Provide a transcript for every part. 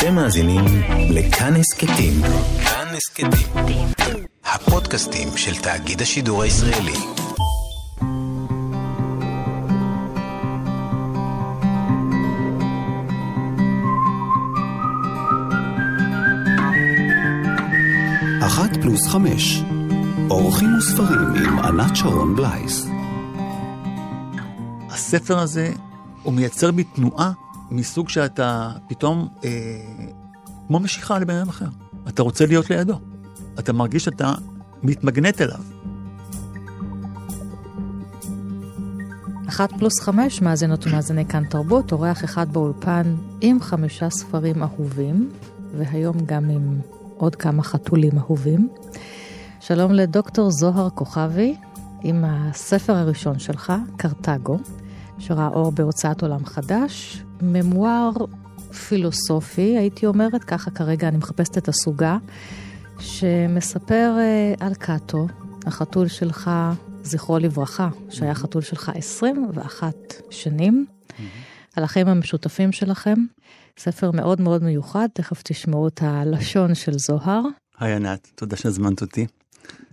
אתם מאזינים לכאן הסכתים. כאן הסכתים. הפודקאסטים של תאגיד השידור הישראלי. אחת פלוס חמש. אורחים וספרים עם ענת שרון בלייס. הספר הזה, הוא מייצר בי תנועה מסוג שאתה פתאום אה, כמו משיכה לבן אדם אחר. אתה רוצה להיות לידו. אתה מרגיש שאתה מתמגנט אליו. אחת פלוס חמש מאזינות ומאזיני כאן תרבות, אורח אחד באולפן עם חמישה ספרים אהובים, והיום גם עם עוד כמה חתולים אהובים. שלום לדוקטור זוהר כוכבי, עם הספר הראשון שלך, קרתגו, שראה אור בהוצאת עולם חדש, ממואר פילוסופי, הייתי אומרת, ככה כרגע אני מחפשת את הסוגה, שמספר uh, על קאטו, החתול שלך, זכרו לברכה, שהיה חתול שלך 21 שנים, mm-hmm. על החיים המשותפים שלכם. ספר מאוד מאוד מיוחד, תכף תשמעו את הלשון של זוהר. היי ענת, תודה שהזמנת אותי.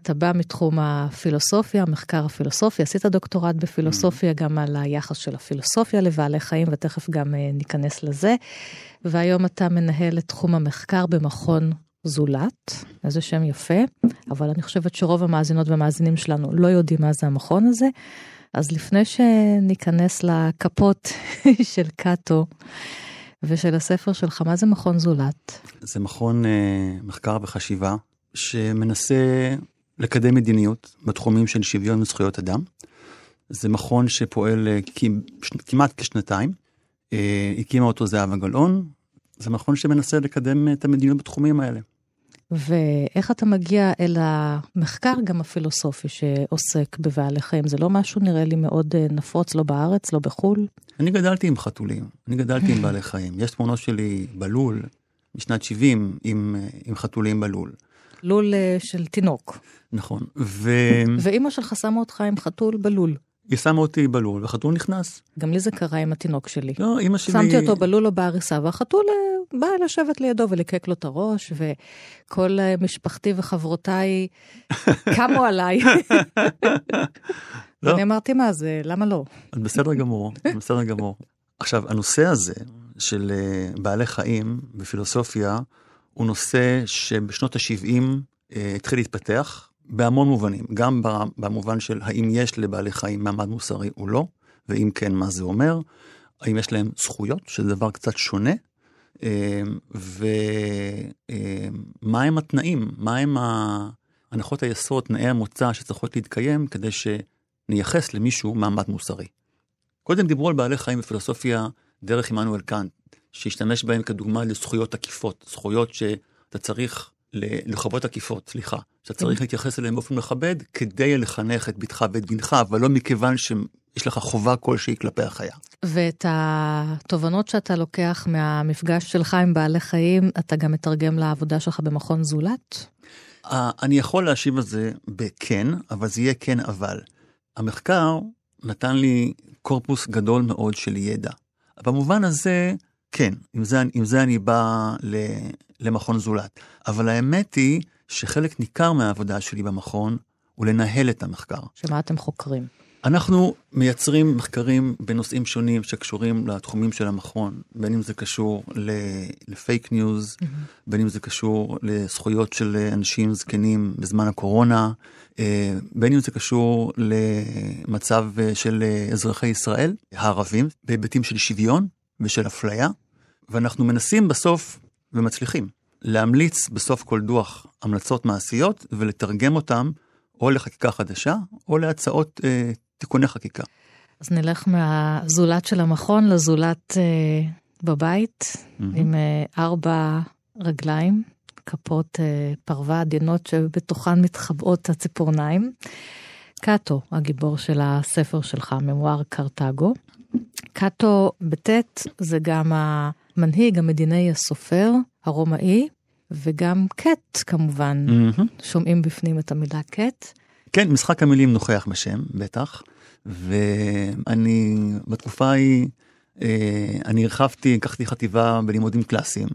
אתה בא מתחום הפילוסופיה, מחקר הפילוסופיה, עשית דוקטורט בפילוסופיה, גם על היחס של הפילוסופיה לבעלי חיים, ותכף גם אה, ניכנס לזה. והיום אתה מנהל את תחום המחקר במכון זולת, איזה שם יפה, אבל אני חושבת שרוב המאזינות והמאזינים שלנו לא יודעים מה זה המכון הזה. אז לפני שניכנס לכפות של קאטו ושל הספר שלך, מה זה מכון זולת? זה מכון uh, מחקר וחשיבה שמנסה לקדם מדיניות בתחומים של שוויון וזכויות אדם. זה מכון שפועל אה, כמעט כשנתיים. אה, הקימה אותו זהבה גלאון. זה מכון שמנסה לקדם את המדיניות בתחומים האלה. ואיך אתה מגיע אל המחקר גם הפילוסופי שעוסק בבעלי חיים? זה לא משהו נראה לי מאוד אה, נפוץ, לא בארץ, לא בחו"ל? אני גדלתי עם חתולים, אני גדלתי עם בעלי חיים. יש תמונות שלי בלול, משנת 70, עם, עם חתולים בלול. לול אה, של תינוק. נכון. ו... ואימא שלך שמה אותך עם חתול בלול. היא שמה אותי בלול, והחתול נכנס. גם לי זה קרה עם התינוק שלי. לא, אימא שלי... שמתי אותו בלול או בעריסה, והחתול אה, בא לשבת לידו ולקק לו את הראש, וכל אה, משפחתי וחברותיי קמו עליי. לא. אני אמרתי, מה זה, למה לא? בסדר גמור, בסדר גמור. עכשיו, הנושא הזה של בעלי חיים בפילוסופיה, הוא נושא שבשנות ה-70 אה, התחיל להתפתח בהמון מובנים, גם במובן של האם יש לבעלי חיים מעמד מוסרי או לא, ואם כן, מה זה אומר, האם יש להם זכויות, שזה דבר קצת שונה, אה, ומה אה, התנאים, מה הם הנחות היסוד, תנאי המוצא שצריכות להתקיים כדי שנייחס למישהו מעמד מוסרי. קודם דיברו על בעלי חיים בפילוסופיה דרך עמנואל קאנט, שהשתמש בהם כדוגמה לזכויות עקיפות, זכויות שאתה צריך, לחובות עקיפות, סליחה, שאתה צריך להתייחס אליהן באופן מכבד כדי לחנך את בתך ואת בנך, אבל לא מכיוון שיש לך חובה כלשהי כלפי החיה. ואת התובנות שאתה לוקח מהמפגש שלך עם בעלי חיים, אתה גם מתרגם לעבודה שלך במכון זולת? אני יכול להשיב על זה בכן, אבל זה יהיה כן אבל. המחקר נתן לי קורפוס גדול מאוד של ידע. במובן הזה, כן, עם זה, עם זה אני בא ל, למכון זולת. אבל האמת היא שחלק ניכר מהעבודה שלי במכון הוא לנהל את המחקר. שמה אתם חוקרים? אנחנו מייצרים מחקרים בנושאים שונים שקשורים לתחומים של המכון, בין אם זה קשור לפייק ניוז, mm-hmm. בין אם זה קשור לזכויות של אנשים זקנים בזמן הקורונה, אה, בין אם זה קשור למצב של אזרחי ישראל, הערבים, בהיבטים של שוויון ושל אפליה, ואנחנו מנסים בסוף, ומצליחים, להמליץ בסוף כל דוח המלצות מעשיות ולתרגם אותם או לחקיקה חדשה או להצעות אה, תיקוני חקיקה. אז נלך מהזולת של המכון לזולת אה, בבית, mm-hmm. עם אה, ארבע רגליים, כפות אה, פרווה עדינות שבתוכן מתחבאות הציפורניים. קאטו, הגיבור של הספר שלך, ממואר קרתגו. קאטו בטית זה גם המנהיג המדיני הסופר הרומאי, וגם קט כמובן, mm-hmm. שומעים בפנים את המילה קט. כן, משחק המילים נוכח בשם, בטח. ואני בתקופה ההיא, אה, אני הרחבתי, לקחתי חטיבה בלימודים קלאסיים,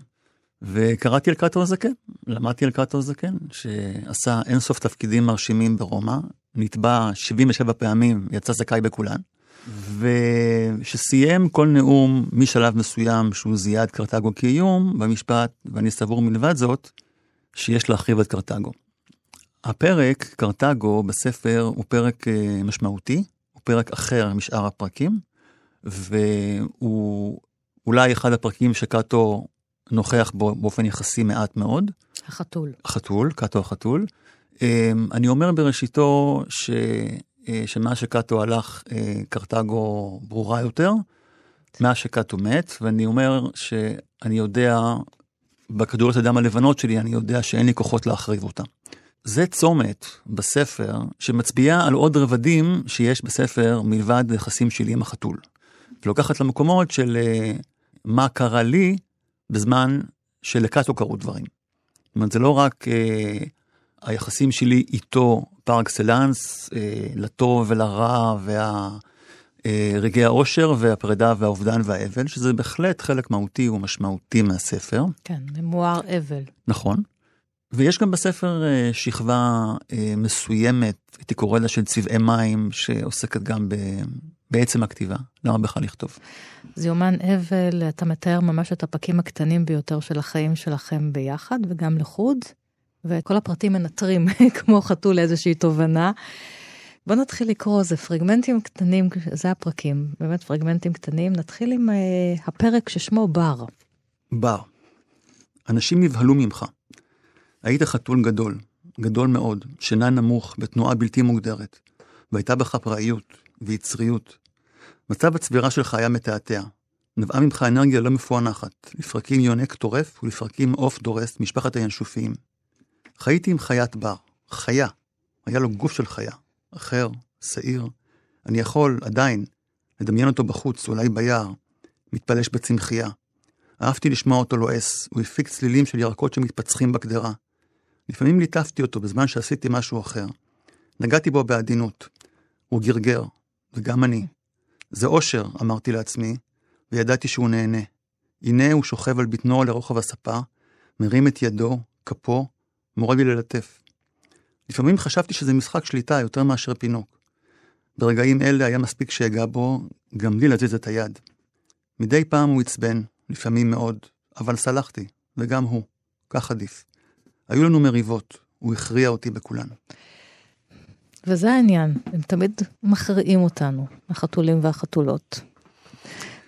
וקראתי על קאטו הזקן, למדתי על קאטו הזקן, שעשה אינסוף תפקידים מרשימים ברומא, נתבע 77 פעמים, יצא זכאי בכולן, ושסיים כל נאום משלב מסוים שהוא זיהה את קרתגו כאיום במשפט, ואני סבור מלבד זאת, שיש להחריב את קרתגו. הפרק, קרתגו, בספר, הוא פרק אה, משמעותי, הוא פרק אחר משאר הפרקים, והוא אולי אחד הפרקים שקאטו נוכח בו באופן יחסי מעט מאוד. החתול. החתול, קאטו החתול. אמ, אני אומר בראשיתו ש... אה, שמאז שקאטו הלך, אה, קרתגו ברורה יותר, מאז שקאטו מת, ואני אומר שאני יודע, בכדורת הדם הלבנות שלי, אני יודע שאין לי כוחות להחריב אותה. זה צומת בספר שמצביע על עוד רבדים שיש בספר מלבד יחסים שלי עם החתול. ולוקחת למקומות של אה, מה קרה לי בזמן שלקאטו קרו דברים. זאת אומרת, זה לא רק היחסים שלי איתו פר אקסלנס, אה, לטוב ולרע והרגעי אה, האושר והפרידה והאובדן והאבל, שזה בהחלט חלק מהותי ומשמעותי מהספר. כן, ממואר אבל. נכון. ויש גם בספר אה, שכבה אה, מסוימת, הייתי קורא לה של צבעי מים, שעוסקת גם ב... בעצם הכתיבה, למה בכלל לכתוב? זה יומן אבל, אתה מתאר ממש את הפקים הקטנים ביותר של החיים שלכם ביחד וגם לחוד, וכל הפרטים מנטרים כמו חתול לאיזושהי תובנה. בוא נתחיל לקרוא, זה פרגמנטים קטנים, זה הפרקים, באמת פרגמנטים קטנים. נתחיל עם uh, הפרק ששמו בר. בר. אנשים נבהלו ממך. היית חתול גדול, גדול מאוד, שינה נמוך, בתנועה בלתי מוגדרת, והייתה בך פראיות ויצריות. מצב הצבירה שלך היה מתעתע. נבעה ממך אנרגיה לא מפוענחת, לפרקים יונק טורף ולפרקים עוף דורס, משפחת הינשופיים. חייתי עם חיית בר, חיה. היה לו גוף של חיה, אחר, שעיר. אני יכול, עדיין, לדמיין אותו בחוץ, אולי ביער, מתפלש בצמחייה. אהבתי לשמוע אותו לועס, הוא הפיק צלילים של ירקות שמתפצחים בקדרה. לפעמים ליטפתי אותו בזמן שעשיתי משהו אחר. נגעתי בו בעדינות. הוא גרגר, וגם אני. זה אושר, אמרתי לעצמי, וידעתי שהוא נהנה. הנה הוא שוכב על בטנו לרוחב הספה, מרים את ידו, כפו, מורה לי ללטף. לפעמים חשבתי שזה משחק שליטה יותר מאשר פינוק. ברגעים אלה היה מספיק שאגע בו, גם לי להזיז את היד. מדי פעם הוא עצבן, לפעמים מאוד, אבל סלחתי, וגם הוא. כך עדיף. היו לנו מריבות, הוא הכריע אותי בכולן. וזה העניין, הם תמיד מכריעים אותנו, החתולים והחתולות.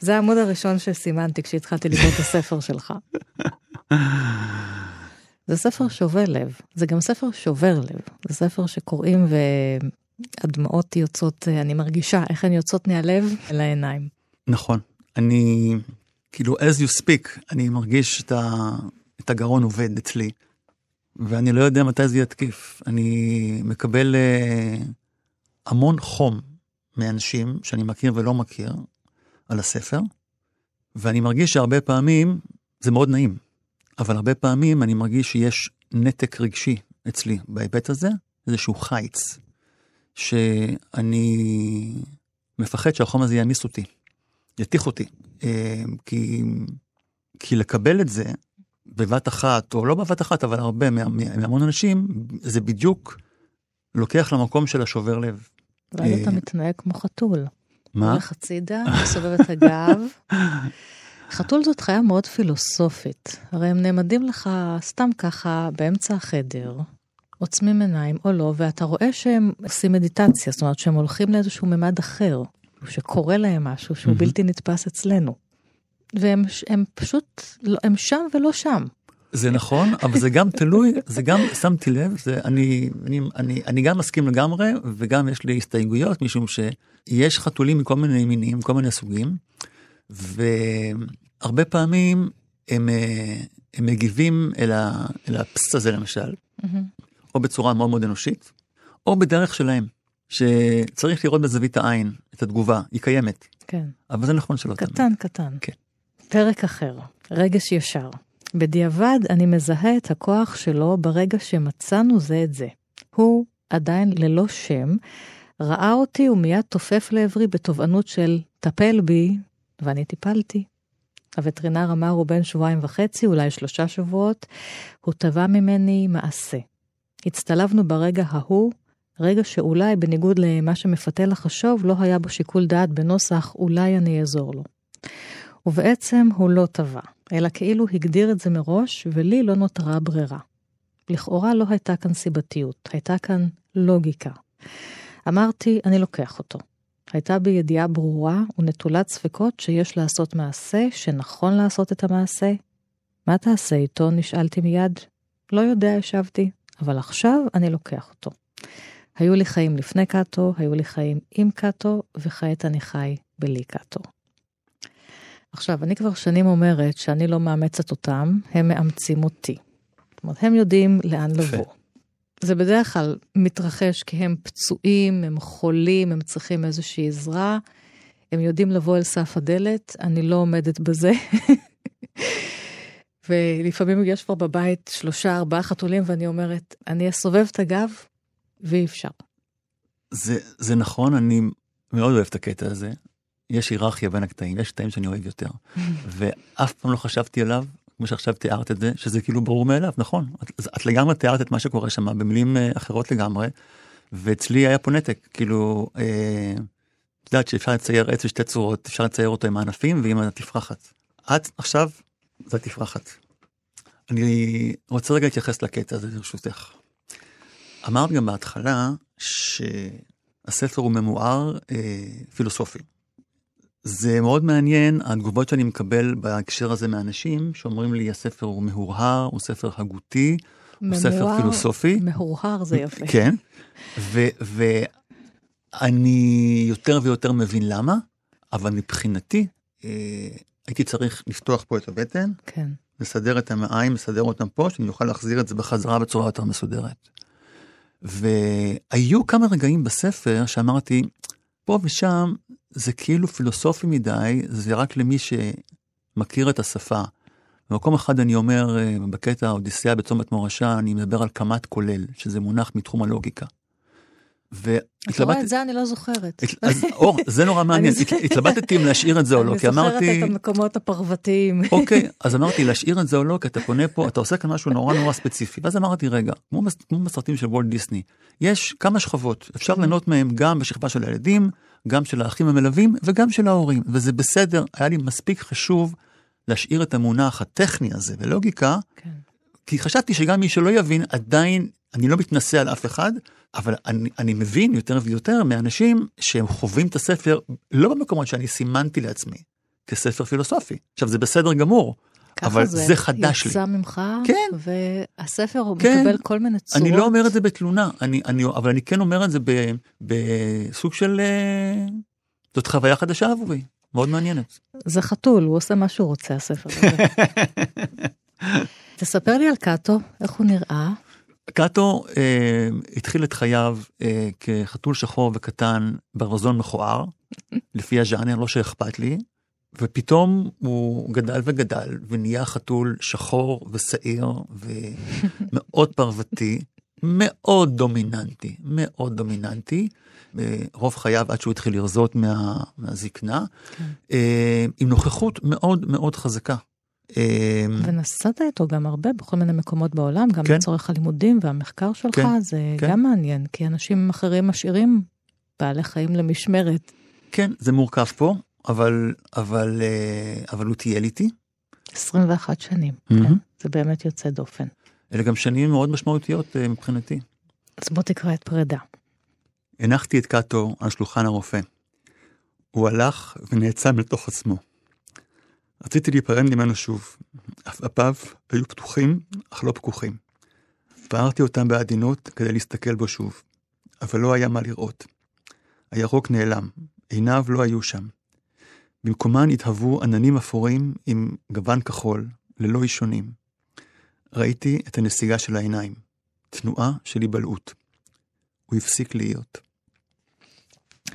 זה העמוד הראשון שסימנתי כשהתחלתי לקרוא את הספר שלך. זה ספר שובה לב, זה גם ספר שובר לב, זה ספר שקוראים והדמעות יוצאות, אני מרגישה איך הן יוצאות מהלב אל העיניים. נכון, אני, כאילו, as you speak, אני מרגיש את, ה, את הגרון עובד אצלי. ואני לא יודע מתי זה יתקיף. אני מקבל uh, המון חום מאנשים שאני מכיר ולא מכיר על הספר, ואני מרגיש שהרבה פעמים זה מאוד נעים, אבל הרבה פעמים אני מרגיש שיש נתק רגשי אצלי בהיבט הזה, איזשהו חיץ, שאני מפחד שהחום הזה יעמיס אותי, יתיך אותי, uh, כי, כי לקבל את זה בבת אחת, או לא בבת אחת, אבל הרבה מהמון אנשים, זה בדיוק לוקח למקום של השובר לב. אולי אתה מתנהג כמו חתול. מה? הולך הצידה, מסובב את הגב. חתול זאת חיה מאוד פילוסופית. הרי הם נעמדים לך סתם ככה באמצע החדר, עוצמים עיניים או לא, ואתה רואה שהם עושים מדיטציה, זאת אומרת שהם הולכים לאיזשהו ממד אחר, שקורה להם משהו שהוא בלתי נתפס אצלנו. והם הם פשוט, לא, הם שם ולא שם. זה נכון, אבל זה גם תלוי, זה גם, שמתי לב, זה, אני, אני, אני, אני גם מסכים לגמרי, וגם יש לי הסתייגויות, משום שיש חתולים מכל מיני מינים, כל מיני סוגים, והרבה פעמים הם, אה, הם מגיבים אל, ה, אל הפס הזה למשל, mm-hmm. או בצורה מאוד מאוד אנושית, או בדרך שלהם, שצריך לראות בזווית העין את התגובה, היא קיימת. כן. אבל זה נכון שלא תמיד. קטן, קטן. כן. פרק אחר, רגש ישר. בדיעבד אני מזהה את הכוח שלו ברגע שמצאנו זה את זה. הוא, עדיין ללא שם, ראה אותי ומיד תופף לעברי בתובענות של טפל בי, ואני טיפלתי. הווטרינר אמר הוא בן שבועיים וחצי, אולי שלושה שבועות, הוא תבע ממני מעשה. הצטלבנו ברגע ההוא, רגע שאולי בניגוד למה שמפתה לחשוב, לא היה בו שיקול דעת בנוסח אולי אני אעזור לו. ובעצם הוא לא תבע, אלא כאילו הגדיר את זה מראש, ולי לא נותרה ברירה. לכאורה לא הייתה כאן סיבתיות, הייתה כאן לוגיקה. אמרתי, אני לוקח אותו. הייתה בי ידיעה ברורה ונטולת ספקות שיש לעשות מעשה, שנכון לעשות את המעשה. מה תעשה איתו? נשאלתי מיד. לא יודע, השבתי, אבל עכשיו אני לוקח אותו. היו לי חיים לפני קאטו, היו לי חיים עם קאטו, וכעת אני חי בלי קאטו. עכשיו, אני כבר שנים אומרת שאני לא מאמצת אותם, הם מאמצים אותי. זאת אומרת, הם יודעים לאן לבוא. זה בדרך כלל מתרחש כי הם פצועים, הם חולים, הם צריכים איזושהי עזרה. הם יודעים לבוא אל סף הדלת, אני לא עומדת בזה. ולפעמים יש כבר בבית שלושה, ארבעה חתולים, ואני אומרת, אני אסובב את הגב, ואי אפשר. זה, זה נכון, אני מאוד אוהב את הקטע הזה. יש היררכיה בין הקטעים, יש קטעים שאני אוהב יותר. ואף פעם לא חשבתי עליו, כמו שעכשיו תיארת את זה, שזה כאילו ברור מאליו, נכון. את, את לגמרי תיארת את מה שקורה שם במילים אה, אחרות לגמרי, ואצלי היה פה נתק, כאילו, אה, את יודעת שאפשר לצייר עץ בשתי צורות, אפשר לצייר אותו עם הענפים ועם התפרחת. את עכשיו, זה התפרחת. אני רוצה רגע להתייחס לקטע הזה ברשותך. אמרת גם בהתחלה שהספר הוא ממואר אה, פילוסופי. זה מאוד מעניין, התגובות שאני מקבל בהקשר הזה מאנשים, שאומרים לי, הספר הוא מהורהר, הוא ספר הגותי, הוא ספר פילוסופי. מהורהר זה יפה. כן, ואני יותר ויותר מבין למה, אבל מבחינתי, אה, הייתי צריך לפתוח פה את הבטן, כן. לסדר את המעיים, לסדר אותם פה, שאני אוכל להחזיר את זה בחזרה בצורה יותר מסודרת. והיו כמה רגעים בספר שאמרתי, פה ושם זה כאילו פילוסופי מדי, זה רק למי שמכיר את השפה. במקום אחד אני אומר, אה, בקטע האודיסיאה בצומת מורשה, אני מדבר על קמ"ט כולל, שזה מונח מתחום הלוגיקה. אתה רואה, את זה אני לא זוכרת. אור, זה נורא מעניין, התלבטתי אם להשאיר את זה או לא, כי אמרתי... אני זוכרת את המקומות הפרוותיים. אוקיי, אז אמרתי להשאיר את זה או לא, כי אתה פונה פה, אתה עושה כאן משהו נורא נורא ספציפי. ואז אמרתי, רגע, כמו בסרטים של וולט דיסני, יש כמה שכבות, אפשר ליהנות מהם גם בשכבה של הילדים, גם של האחים המלווים וגם של ההורים, וזה בסדר, היה לי מספיק חשוב להשאיר את המונח הטכני הזה ולוגיקה, כן. כי חשבתי שגם מי שלא יבין, עדיין, אני לא מתנשא על אף אחד, אבל אני, אני מבין יותר ויותר מאנשים שהם חווים את הספר לא במקומות שאני סימנתי לעצמי כספר פילוסופי. עכשיו זה בסדר גמור, אבל זה, זה חדש לי. ככה זה יצא ממך, כן. והספר כן. מקבל כל מיני צורות. אני לא אומר את זה בתלונה, אני, אני, אבל אני כן אומר את זה ב, בסוג של... אה, זאת חוויה חדשה עבורי, מאוד מעניינת. זה חתול, הוא עושה מה שהוא רוצה, הספר הזה. תספר לי על קאטו, איך הוא נראה. קאטו אה, התחיל את חייו אה, כחתול שחור וקטן ברזון מכוער, לפי הז'אנר, לא שאכפת לי, ופתאום הוא גדל וגדל ונהיה חתול שחור ושעיר ומאוד פרוותי, מאוד דומיננטי, מאוד דומיננטי. רוב חייו עד שהוא התחיל לרזות מה, מהזקנה, כן. אה, עם נוכחות מאוד מאוד חזקה. אה, ונסעת איתו גם הרבה בכל מיני מקומות בעולם, גם כן. לצורך הלימודים והמחקר שלך, כן. זה כן. גם מעניין, כי אנשים אחרים משאירים בעלי חיים למשמרת. כן, זה מורכב פה. אבל, אבל, אה, אבל הוא טייל איתי. 21 שנים, mm-hmm. כן? זה באמת יוצא דופן. אלה גם שנים מאוד משמעותיות אה, מבחינתי. אז בוא תקרא את פרידה. הנחתי את קאטו על שולחן הרופא. הוא הלך ונעצם לתוך עצמו. רציתי להיפרד ממנו שוב. עפעפיו היו פתוחים, אך לא פקוחים. פערתי אותם בעדינות כדי להסתכל בו שוב, אבל לא היה מה לראות. הירוק נעלם, עיניו לא היו שם. במקומן התהוו עננים אפורים עם גוון כחול, ללא אישונים. ראיתי את הנסיגה של העיניים, תנועה של היבלעות. הוא הפסיק להיות.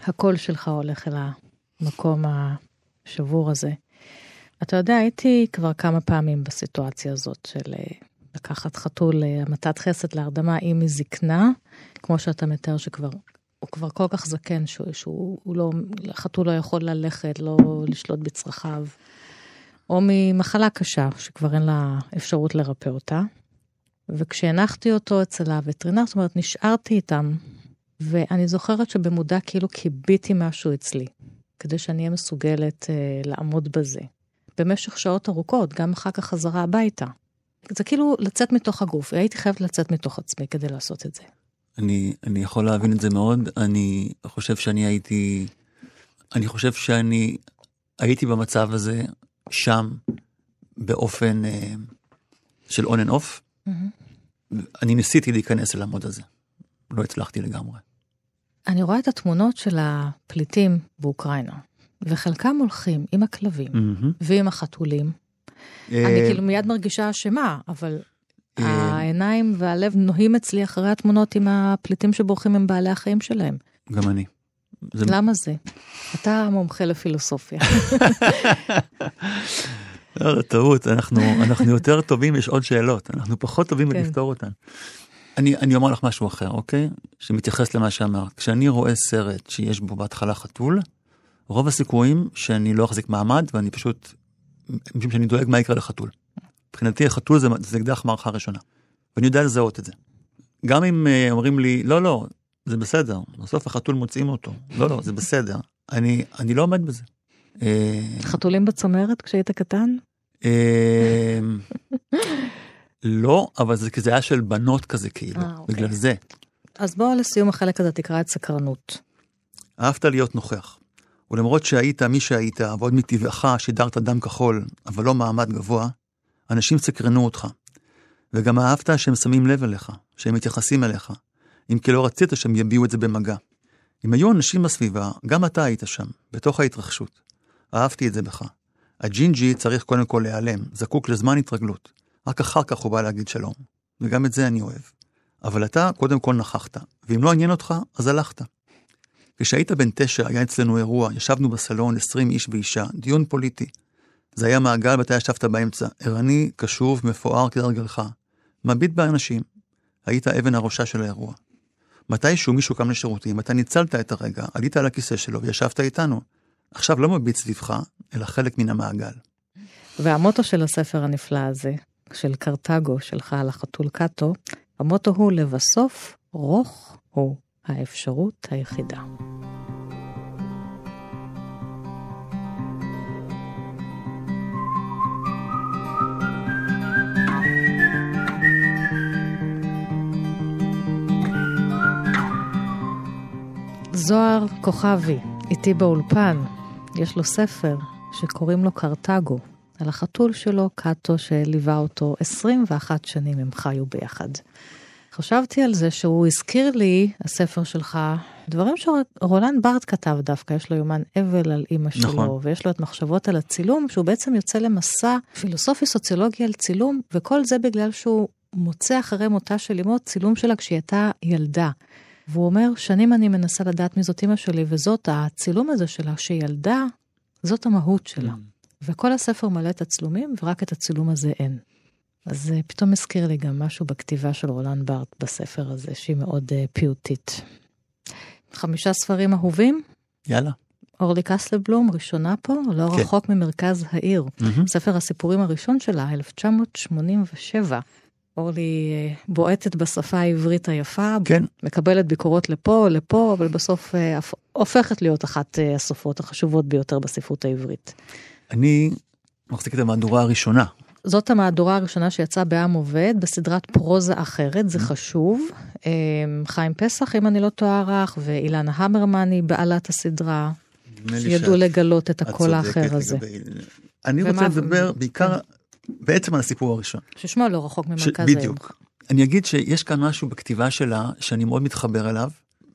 הקול שלך הולך אל המקום השבור הזה. אתה יודע, הייתי כבר כמה פעמים בסיטואציה הזאת של אה, לקחת חתול המתת חסד להרדמה, אם היא זקנה, כמו שאתה מתאר שכבר הוא כבר כל כך זקן, שהוא, שהוא לא, חתול לא יכול ללכת, לא לשלוט בצרכיו. או ממחלה קשה, שכבר אין לה אפשרות לרפא אותה. וכשהנחתי אותו אצל הווטרינר, זאת אומרת, נשארתי איתם, ואני זוכרת שבמודע כאילו קיביתי משהו אצלי, כדי שאני אהיה מסוגלת אה, לעמוד בזה. במשך שעות ארוכות, גם אחר כך חזרה הביתה. זה כאילו לצאת מתוך הגוף, הייתי חייבת לצאת מתוך עצמי כדי לעשות את זה. אני, אני יכול להבין את זה מאוד, אני חושב שאני הייתי, אני חושב שאני הייתי במצב הזה שם באופן אה, של and off. Mm-hmm. אני ניסיתי להיכנס אל המוד הזה, לא הצלחתי לגמרי. אני רואה את התמונות של הפליטים באוקראינה, וחלקם הולכים עם הכלבים mm-hmm. ועם החתולים. אה, אני כאילו מיד מרגישה אשמה, אבל העיניים והלב נוהים אצלי אחרי התמונות עם הפליטים שבורחים עם בעלי החיים שלהם. גם אני. זה... למה זה? אתה מומחה לפילוסופיה. לא, זה טעות, אנחנו, אנחנו יותר טובים, יש עוד שאלות, אנחנו פחות טובים כן. אותן. אני, אני אומר לך משהו אחר, אוקיי? שמתייחס למה שאמרת. כשאני רואה סרט שיש בו בהתחלה חתול, רוב הסיכויים שאני לא אחזיק מעמד ואני פשוט, משום שאני דואג מה יקרה לחתול. מבחינתי החתול זה, זה אקדח מערכה ראשונה, ואני יודע לזהות את זה. גם אם uh, אומרים לי, לא, לא, זה בסדר, בסוף החתול מוצאים אותו, לא, לא, זה בסדר, אני, אני לא עומד בזה. אה, חתולים בצמרת כשהיית קטן? אה, לא, אבל זה כזה היה של בנות כזה כאילו, 아, אוקיי. בגלל זה. אז בוא לסיום החלק הזה תקרא את סקרנות. אהבת להיות נוכח. ולמרות שהיית מי שהיית, ועוד מטבעך שידרת דם כחול, אבל לא מעמד גבוה, אנשים סקרנו אותך. וגם אהבת שהם שמים לב אליך, שהם מתייחסים אליך, אם כי לא רצית שהם יביעו את זה במגע. אם היו אנשים בסביבה, גם אתה היית שם, בתוך ההתרחשות. אהבתי את זה בך. הג'ינג'י צריך קודם כל להיעלם, זקוק לזמן התרגלות. רק אחר כך הוא בא להגיד שלום. וגם את זה אני אוהב. אבל אתה קודם כל נכחת, ואם לא עניין אותך, אז הלכת. כשהיית בן תשע היה אצלנו אירוע, ישבנו בסלון, עשרים איש ואישה, דיון פוליטי. זה היה מעגל ואתה ישבת באמצע, ערני, קשוב, מפואר כדרגלך. מביט באנשים. היית אבן הראשה של האירוע. מתישהו מישהו קם לשירותים, אתה ניצלת את הרגע, עלית על הכיסא שלו וישבת איתנו. עכשיו לא מביט סביבך, אלא חלק מן המעגל. והמוטו של הספר הנפלא הזה, של קרתגו, שלך על החתול קאטו, המוטו הוא לבסוף, רוך הוא האפשרות היחידה. זוהר כוכבי, איתי באולפן, יש לו ספר שקוראים לו קרתגו, על החתול שלו, קאטו, שליווה אותו 21 שנים הם חיו ביחד. חשבתי על זה שהוא הזכיר לי, הספר שלך, דברים שרולנד בארט כתב דווקא, יש לו יומן אבל על אימא שלו, נכון. ויש לו את מחשבות על הצילום, שהוא בעצם יוצא למסע פילוסופי סוציולוגי על צילום, וכל זה בגלל שהוא מוצא אחרי מותה של אמו צילום שלה כשהיא הייתה ילדה. והוא אומר, שנים אני מנסה לדעת מי זאת אימא שלי, וזאת הצילום הזה שלה, שילדה, זאת המהות שלה. Mm. וכל הספר מלא את הצילומים, ורק את הצילום הזה אין. אז זה פתאום הזכיר לי גם משהו בכתיבה של רולן בארט בספר הזה, שהיא מאוד uh, פיוטית. חמישה ספרים אהובים? יאללה. אורלי קסלבלום, ראשונה פה, לא כן. רחוק ממרכז העיר. Mm-hmm. ספר הסיפורים הראשון שלה, 1987. אורלי אה, בועטת בשפה העברית היפה, כן. מקבלת ביקורות לפה, לפה, אבל בסוף אה, הופכת להיות אחת אה, הסופרות החשובות ביותר בספרות העברית. אני מחזיק את המהדורה הראשונה. זאת המהדורה הראשונה שיצאה בעם עובד, בסדרת פרוזה אחרת, זה mm-hmm. חשוב. חיים פסח, אם אני לא טועה רך, ואילנה המרמן היא בעלת הסדרה, שידעו לגלות את הקול האחר הזה. אני רוצה לדבר בעיקר כן. בעצם על הסיפור הראשון. ששמו לא רחוק ממרכז העיר. בדיוק. אני אגיד שיש כאן משהו בכתיבה שלה שאני מאוד מתחבר אליו,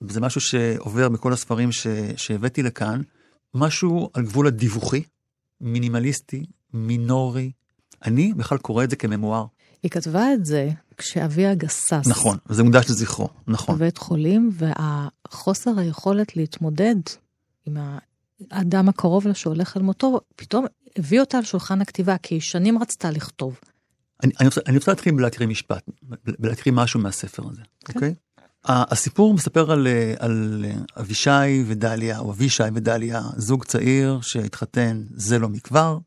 זה משהו שעובר בכל הספרים ש... שהבאתי לכאן, משהו על גבול הדיווחי, מינימליסטי, מינורי. אני בכלל קורא את זה כממואר. היא כתבה את זה כשאביה גסס. נכון, וזה מוקדש לזכרו, נכון. בבית חולים, והחוסר היכולת להתמודד עם האדם הקרוב לה שהולך אל מותו, פתאום הביא אותה על שולחן הכתיבה, כי היא שנים רצתה לכתוב. אני, אני, רוצה, אני רוצה להתחיל בלהקריא משפט, בלהקריא משהו מהספר הזה, כן. אוקיי? הסיפור מספר על, על אבישי ודליה, או אבישי ודליה, זוג צעיר שהתחתן זה לא מכבר,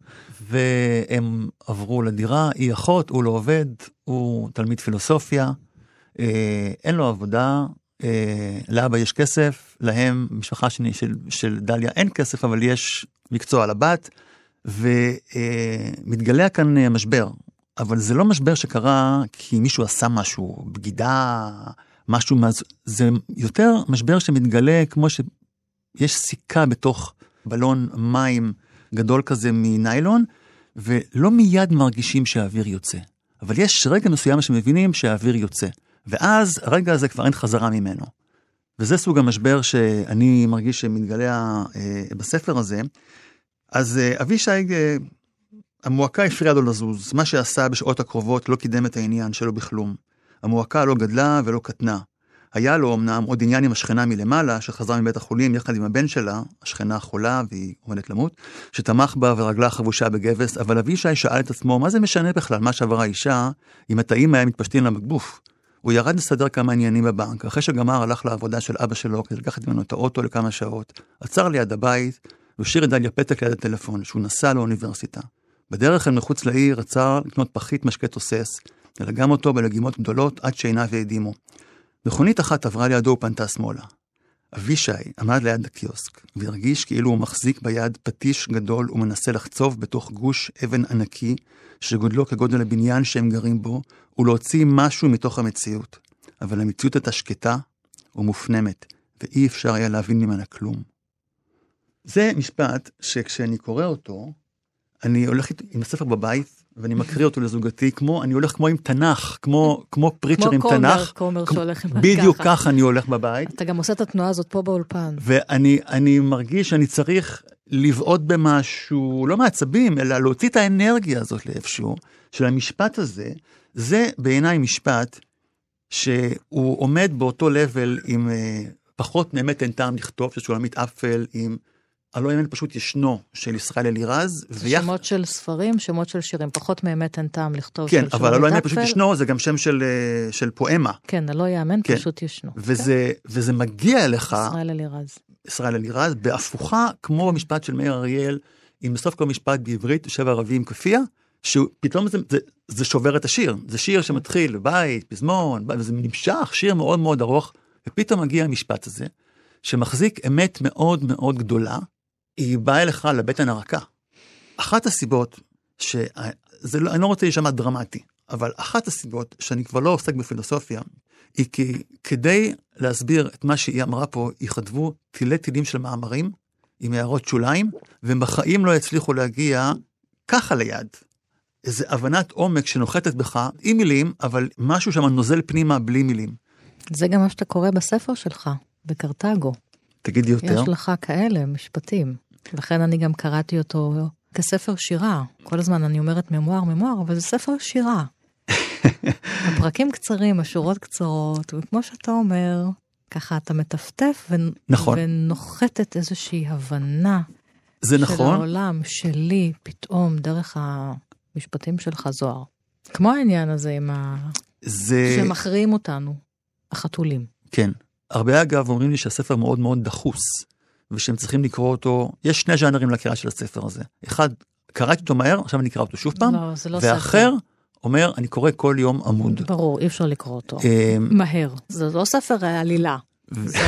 והם עברו לדירה, היא אחות, הוא לא עובד, הוא תלמיד פילוסופיה, אה, אין לו עבודה, אה, לאבא יש כסף, להם, משפחה שני של, של דליה אין כסף, אבל יש מקצוע לבת, ומתגלה אה, כאן אה, משבר. אבל זה לא משבר שקרה כי מישהו עשה משהו, בגידה, משהו, מאז, זה יותר משבר שמתגלה כמו שיש סיכה בתוך בלון מים גדול כזה מניילון, ולא מיד מרגישים שהאוויר יוצא. אבל יש רגע מסוים שמבינים שהאוויר יוצא. ואז הרגע הזה כבר אין חזרה ממנו. וזה סוג המשבר שאני מרגיש שמתגלה אה, בספר הזה. אז אה, אבישי, אה, המועקה הפריעה לו לזוז, מה שעשה בשעות הקרובות לא קידם את העניין שלו בכלום. המועקה לא גדלה ולא קטנה. היה לו אמנם עוד עניין עם השכנה מלמעלה, שחזרה מבית החולים יחד עם הבן שלה, השכנה חולה והיא עומדת למות, שתמך בה ורגלה חבושה בגבס, אבל אבישי שאל את עצמו, מה זה משנה בכלל מה שעברה אישה, אם התאים היה מתפשטים לה בגוף? הוא ירד לסדר כמה עניינים בבנק, אחרי שגמר הלך לעבודה של אבא שלו כדי לקחת ממנו את האוטו לכמה שעות, עצר ליד הבית, והשאיר את דליה פתק ליד הטלפון, שהוא נסע לאוניברסיטה. בדרך אל מחוץ לעיר עצר לקנות פחית משקה תוסס, ולגם אותו בלגימות גדולות עד שעיניו העדימו. מכונית אחת עברה לידו ופנתה שמאלה. אבישי עמד ליד הקיוסק, והרגיש כאילו הוא מחזיק ביד פטיש גדול ומנסה לחצוב בתוך גוש אבן ענקי, שגודלו כגודל הבניין שהם גרים בו, ולהוציא משהו מתוך המציאות. אבל המציאות הייתה שקטה ומופנמת, ואי אפשר היה להבין ממנה כלום. זה משפט שכשאני קורא אותו, אני הולך עם הספר בבית, ואני מקריא אותו לזוגתי, כמו, אני הולך כמו עם תנ"ך, כמו, כמו פריצ'ר עם תנ"ך. כמו כומר שהולך עם ככה. בדיוק ככה אני הולך בבית. אתה גם עושה את התנועה הזאת פה באולפן. ואני מרגיש שאני צריך לבעוט במשהו, לא מעצבים, אלא להוציא את האנרגיה הזאת לאיפשהו, של המשפט הזה. זה בעיניי משפט שהוא עומד באותו לבל עם אה, פחות מאמת אין טעם לכתוב, של שולמית אפל, עם הלא אמת פשוט ישנו, של ישראל אלירז. ויח... שמות של ספרים, שמות של שירים, פחות מאמת אין טעם לכתוב כן, של אבל הלא אמת פשוט ישנו, זה גם שם של, אה, של פואמה. כן, הלא יאמן כן. פשוט ישנו. וזה, כן. וזה מגיע אליך, ישראל אלירז. ישראל אלירז, בהפוכה, כמו במשפט של מאיר אריאל, עם בסוף כל משפט בעברית, יושב ערבי עם כאפיה, שפתאום זה, זה, זה שובר את השיר. זה שיר שמתחיל בבית, פזמון, וזה נמשך, שיר מאוד מאוד ארוך, ופתאום מגיע המשפט הזה, שמחזיק אמת מאוד מאוד גדולה, היא באה אליך לבטן הרכה. אחת הסיבות, שזה לא, אני לא רוצה להישמע דרמטי, אבל אחת הסיבות שאני כבר לא עוסק בפילוסופיה, היא כי כדי להסביר את מה שהיא אמרה פה, יכתבו תילי תילים של מאמרים עם הערות שוליים, והם בחיים לא יצליחו להגיע ככה ליד. איזו הבנת עומק שנוחתת בך עם מילים, אבל משהו שם נוזל פנימה בלי מילים. זה גם מה שאתה קורא בספר שלך, בקרתגו. תגידי יותר. יש לך כאלה משפטים. לכן אני גם קראתי אותו כספר שירה. כל הזמן אני אומרת ממואר, ממואר, אבל זה ספר שירה. הפרקים קצרים, השורות קצרות, וכמו שאתה אומר, ככה אתה מטפטף ו... נכון. ונוחתת איזושהי הבנה. זה נכון. של העולם שלי, פתאום, דרך המשפטים שלך, זוהר. כמו העניין הזה עם ה... זה... שמכריעים אותנו, החתולים. כן. הרבה אגב אומרים לי שהספר מאוד מאוד דחוס. ושהם צריכים לקרוא אותו, יש שני ז'אנרים לקריאה של הספר הזה. אחד, קראתי אותו מהר, עכשיו אני אקרא אותו שוב פעם, לא, זה לא ואחר, ספר. אומר, אני קורא כל יום עמוד. ברור, אי אפשר לקרוא אותו. אמ, מהר. זה לא ספר עלילה.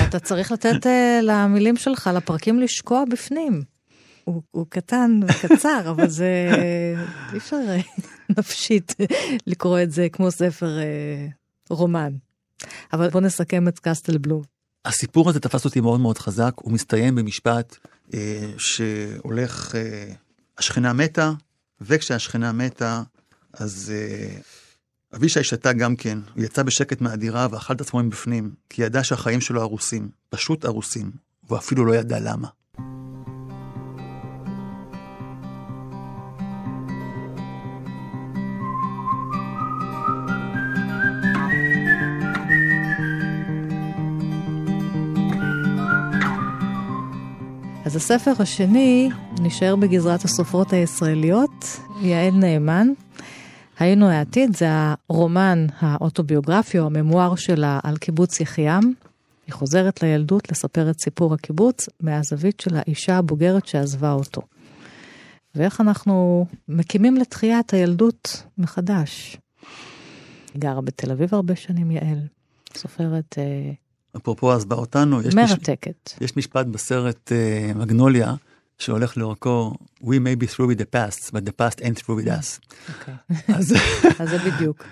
אתה צריך לתת uh, למילים שלך, לפרקים לשקוע בפנים. הוא, הוא קטן וקצר, אבל זה אי אפשר אה, נפשית לקרוא את זה כמו ספר uh, רומן. אבל בוא נסכם את קסטל בלום. הסיפור הזה תפס אותי מאוד מאוד חזק, הוא מסתיים במשפט אה, שהולך, אה, השכנה מתה, וכשהשכנה מתה, אז אה, אבישי שתה גם כן, הוא יצא בשקט מהדירה ואכל את עצמו מבפנים, כי ידע שהחיים שלו הרוסים, פשוט הרוסים, והוא אפילו לא ידע למה. אז הספר השני נשאר בגזרת הסופרות הישראליות, יעל נאמן. היינו העתיד זה הרומן האוטוביוגרפי או הממואר שלה על קיבוץ יחיעם. היא חוזרת לילדות לספר את סיפור הקיבוץ מהזווית של האישה הבוגרת שעזבה אותו. ואיך אנחנו מקימים לתחייה את הילדות מחדש. היא גרה בתל אביב הרבה שנים, יעל. סופרת אה, אפרופו עזבה אותנו, יש, מרתקת. מש, יש משפט בסרט uh, מגנוליה, שהולך לאורכו, We may be through with the past, but the past ain't through with us. אוקיי. אז אז זה בדיוק.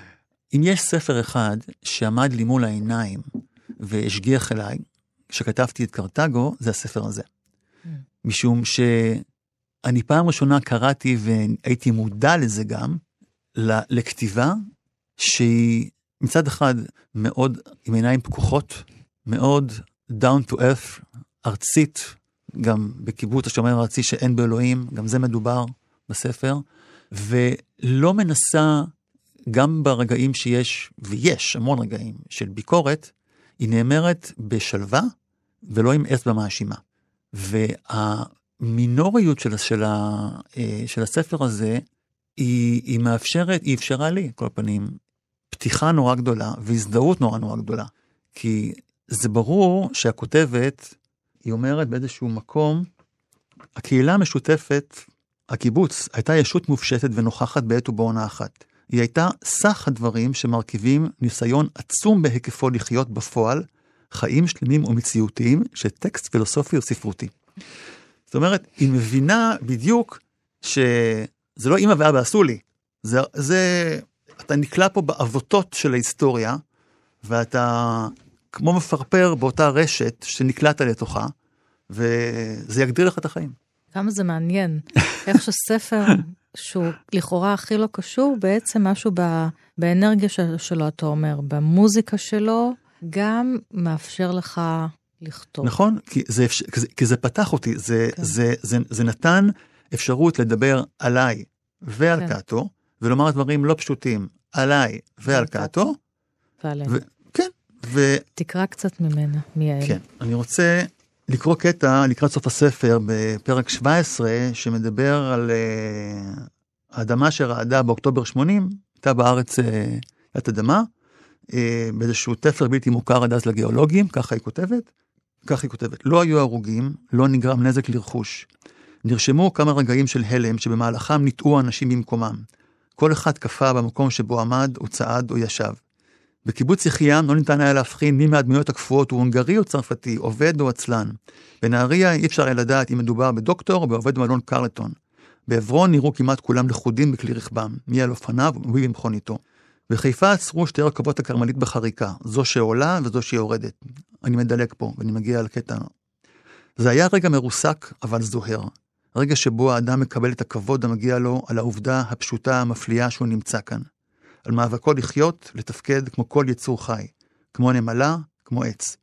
אם יש ספר אחד שעמד לי מול העיניים והשגיח אליי, כשכתבתי את קרתגו, זה הספר הזה. משום שאני פעם ראשונה קראתי והייתי מודע לזה גם, לכתיבה שהיא מצד אחד מאוד עם עיניים פקוחות, מאוד down to earth, ארצית, גם בקיבוץ השומר הארצי שאין באלוהים, גם זה מדובר בספר, ולא מנסה, גם ברגעים שיש, ויש המון רגעים של ביקורת, היא נאמרת בשלווה ולא עם אצבע מאשימה. והמינוריות של, של, ה, אה, של הספר הזה, היא, היא מאפשרת, היא אפשרה לי, כל פנים, פתיחה נורא גדולה והזדהות נורא נורא גדולה. כי זה ברור שהכותבת, היא אומרת באיזשהו מקום, הקהילה המשותפת, הקיבוץ, הייתה ישות מופשטת ונוכחת בעת ובעונה אחת. היא הייתה סך הדברים שמרכיבים ניסיון עצום בהיקפו לחיות בפועל, חיים שלמים ומציאותיים של טקסט פילוסופי או ספרותי. זאת אומרת, היא מבינה בדיוק שזה לא אמא ואבא עשו לי, זה, זה, אתה נקלע פה בעבותות של ההיסטוריה, ואתה כמו מפרפר באותה רשת שנקלעת לתוכה, וזה יגדיר לך את החיים. כמה זה מעניין, איך שספר שהוא לכאורה הכי לא קשור, בעצם משהו ב, באנרגיה של, שלו, אתה אומר, במוזיקה שלו, גם מאפשר לך לכתוב. נכון, כי זה, אפשר, כי זה, כי זה פתח אותי, זה, כן. זה, זה, זה נתן אפשרות לדבר עליי ועל כן. קאטו, ולומר דברים לא פשוטים עליי ועל קאטו, ועליהם. ו-. תקרא קצת ממנה, מיעל. כן, אני רוצה לקרוא קטע לקראת סוף הספר בפרק 17, שמדבר על uh, האדמה שרעדה באוקטובר 80, הייתה בארץ uh, תת אדמה, uh, באיזשהו תפר בלתי מוכר עד אז לגיאולוגים, ככה היא כותבת. ככה היא כותבת, לא היו הרוגים, לא נגרם נזק לרכוש. נרשמו כמה רגעים של הלם שבמהלכם ניטעו אנשים במקומם. כל אחד קפא במקום שבו עמד או צעד או ישב. בקיבוץ יחיעם לא ניתן היה להבחין מי מהדמויות הקפואות הוא הונגרי או צרפתי, עובד או עצלן. בנהריה אי אפשר היה לדעת אם מדובר בדוקטור או בעובד מלון קרלטון. בעברון נראו כמעט כולם לכודים בכלי רכבם, מי על אופניו ומי במכוניתו. בחיפה עצרו שתי רכבות הכרמלית בחריקה, זו שעולה וזו שיורדת. אני מדלג פה ואני מגיע לקטע. זה היה רגע מרוסק אבל זוהר. רגע שבו האדם מקבל את הכבוד המגיע לו על העובדה הפשוטה המפליאה שהוא נמצא כאן. על מאבקו לחיות, לתפקד כמו כל יצור חי, כמו נמלה, כמו עץ.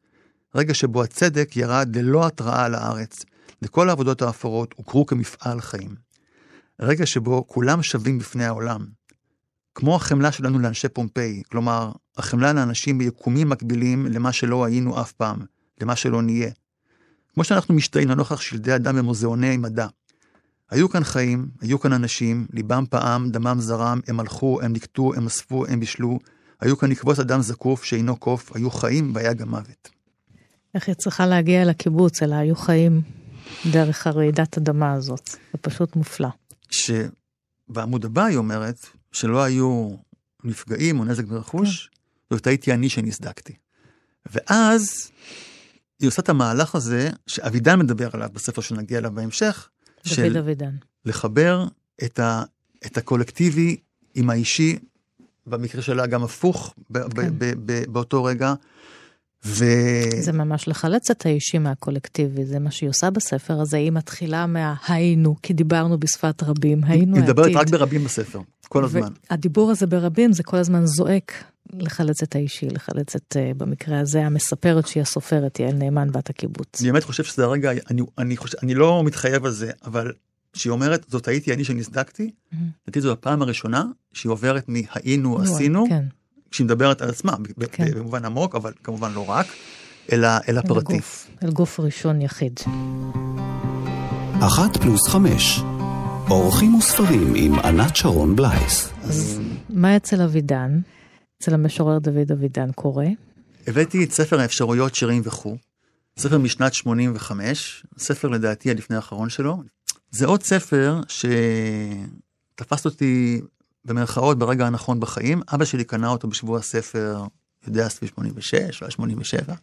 רגע שבו הצדק ירד ללא התראה על הארץ, וכל העבודות האפורות הוכרו כמפעל חיים. רגע שבו כולם שווים בפני העולם. כמו החמלה שלנו לאנשי פומפיי, כלומר, החמלה לאנשים ביקומים מקבילים למה שלא היינו אף פעם, למה שלא נהיה. כמו שאנחנו משתאים לנוכח שלדי אדם במוזיאוני מדע. היו כאן חיים, היו כאן אנשים, ליבם פעם, דמם זרם, הם הלכו, הם נקטו, הם אספו, הם בישלו. היו כאן עקבות אדם זקוף שאינו קוף, היו חיים והיה גם מוות. איך היא צריכה להגיע אל הקיבוץ, אלא היו חיים דרך הרעידת אדמה הזאת. זה פשוט מופלא. שבעמוד הבא היא אומרת שלא היו נפגעים או נזק ברכוש, זאת הייתי אני שנסדקתי. ואז היא עושה את המהלך הזה, שאבידן מדבר עליו בספר שנגיע אליו בהמשך, של אבידן. לחבר את, ה, את הקולקטיבי עם האישי, במקרה שלה גם הפוך ב, ב, כן. ב, ב, באותו רגע. ו... זה ממש לחלץ את האישי מהקולקטיבי, זה מה שהיא עושה בספר הזה, היא מתחילה מההיינו, כי דיברנו בשפת רבים, היינו היא מדברת העתיד. רק ברבים בספר, כל הזמן. והדיבור הזה ברבים זה כל הזמן זועק לחלץ את האישי, לחלץ את, אה, במקרה הזה, המספרת שהיא הסופרת, יעל נאמן, בת הקיבוץ. אני באמת חושב שזה הרגע, אני, אני, חושב, אני לא מתחייב על זה, אבל כשהיא אומרת, זאת הייתי אני שנסדקתי, לדעתי זו הפעם הראשונה שהיא עוברת מהיינו עשינו, כן, כשהיא מדברת על עצמה, ב- כן. במובן עמוק, אבל כמובן לא רק, אלא, אל פרטי. הגוף, אל גוף ראשון יחיד. אחת פלוס חמש. אורחים וספרים עם ענת שרון בלייס. אז מה אצל אבידן? אצל המשורר דוד אבידן קורה? הבאתי את ספר האפשרויות, שירים וכו', ספר משנת 85, ספר לדעתי הלפני האחרון שלו. זה עוד ספר שתפס אותי במרכאות ברגע הנכון בחיים. אבא שלי קנה אותו בשבוע הספר, יודע, סביב 86, אולי 87.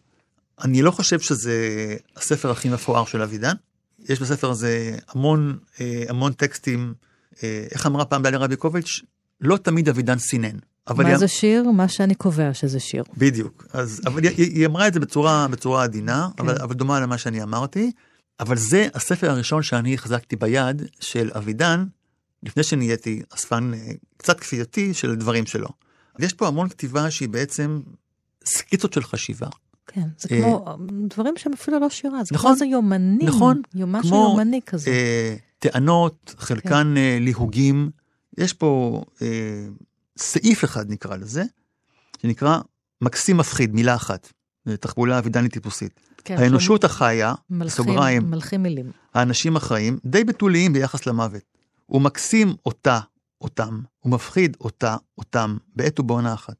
אני לא חושב שזה הספר הכי מפואר של אבידן. יש בספר הזה המון, אה, המון טקסטים, אה, איך אמרה פעם דליה רביקוביץ', לא תמיד אבידן סינן. מה היא... זה שיר? מה שאני קובע שזה שיר. בדיוק. אז, אבל היא, היא אמרה את זה בצורה, בצורה עדינה, כן. אבל, אבל דומה למה שאני אמרתי. אבל זה הספר הראשון שאני החזקתי ביד של אבידן, לפני שנהייתי אספן אה, קצת כפייתי של דברים שלו. ויש פה המון כתיבה שהיא בעצם סקיצות של חשיבה. כן, זה אה, כמו דברים שהם אפילו לא שירה, זה נכון, כמו איזה יומנים, נכון, יומן של יומני כזה. אה, טענות, חלקן כן. אה, ליהוגים. יש פה אה, סעיף אחד נקרא לזה, שנקרא מקסים מפחיד, מילה אחת. תחבולה אבידנית טיפוסית. כן, האנושות החיה, סוגריים, מלכים מילים. האנשים החיים, די בתוליים ביחס למוות. הוא מקסים אותה, אותם, הוא מפחיד אותה, אותם, בעת ובעונה אחת.